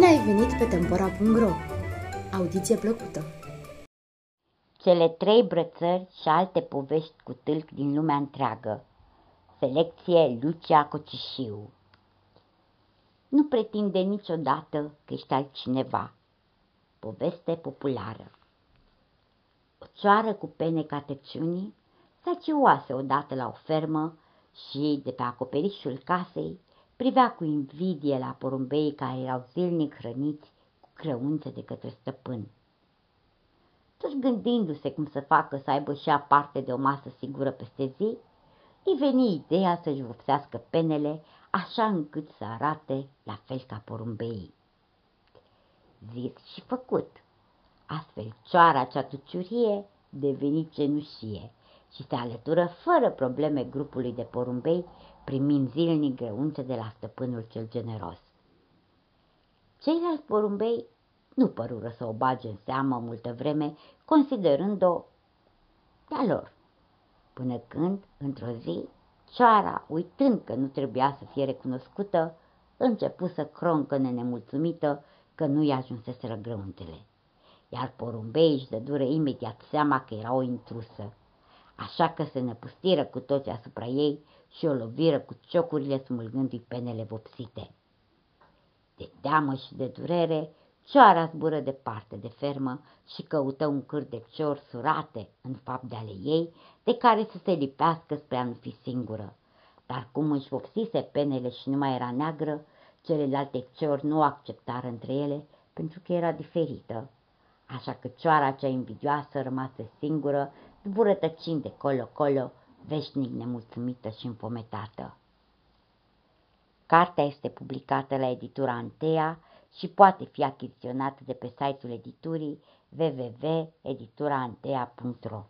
ai venit pe Tempora.ro! Audiție plăcută! Cele trei brățări și alte povești cu tâlc din lumea întreagă. Selecție Lucia Cocișiu Nu pretinde niciodată că ești altcineva. Poveste populară O cioară cu pene ca tăciunii sacioase odată la o fermă și, de pe acoperișul casei, privea cu invidie la porumbeii care erau zilnic hrăniți cu crăunțe de către stăpân. Tot gândindu-se cum să facă să aibă și aparte de o masă sigură peste zi, îi veni ideea să-și vopsească penele așa încât să arate la fel ca porumbeii. Zis și făcut. Astfel, cioara cea tuciurie deveni cenușie și se alătură fără probleme grupului de porumbei, primind zilnic greunțe de la stăpânul cel generos. Ceilalți porumbei nu părură să o bage în seamă multă vreme, considerând-o de-a lor, până când, într-o zi, cioara, uitând că nu trebuia să fie recunoscută, începu să croncă nemulțumită că nu-i ajunseseră grăuntele. Iar porumbei își dădură imediat seama că era o intrusă așa că se năpustiră cu toți asupra ei și o loviră cu ciocurile smulgându-i penele vopsite. De teamă și de durere, cioara zbură departe de fermă și căută un câr de cior surate în fapt de ale ei, de care să se lipească spre a nu fi singură. Dar cum își vopsise penele și nu mai era neagră, celelalte ciori nu o acceptară între ele pentru că era diferită. Așa că cioara cea invidioasă rămase singură zburătăcind de colo-colo, veșnic nemulțumită și înfometată. Cartea este publicată la editura Antea și poate fi achiziționată de pe site-ul editurii www.edituraantea.ro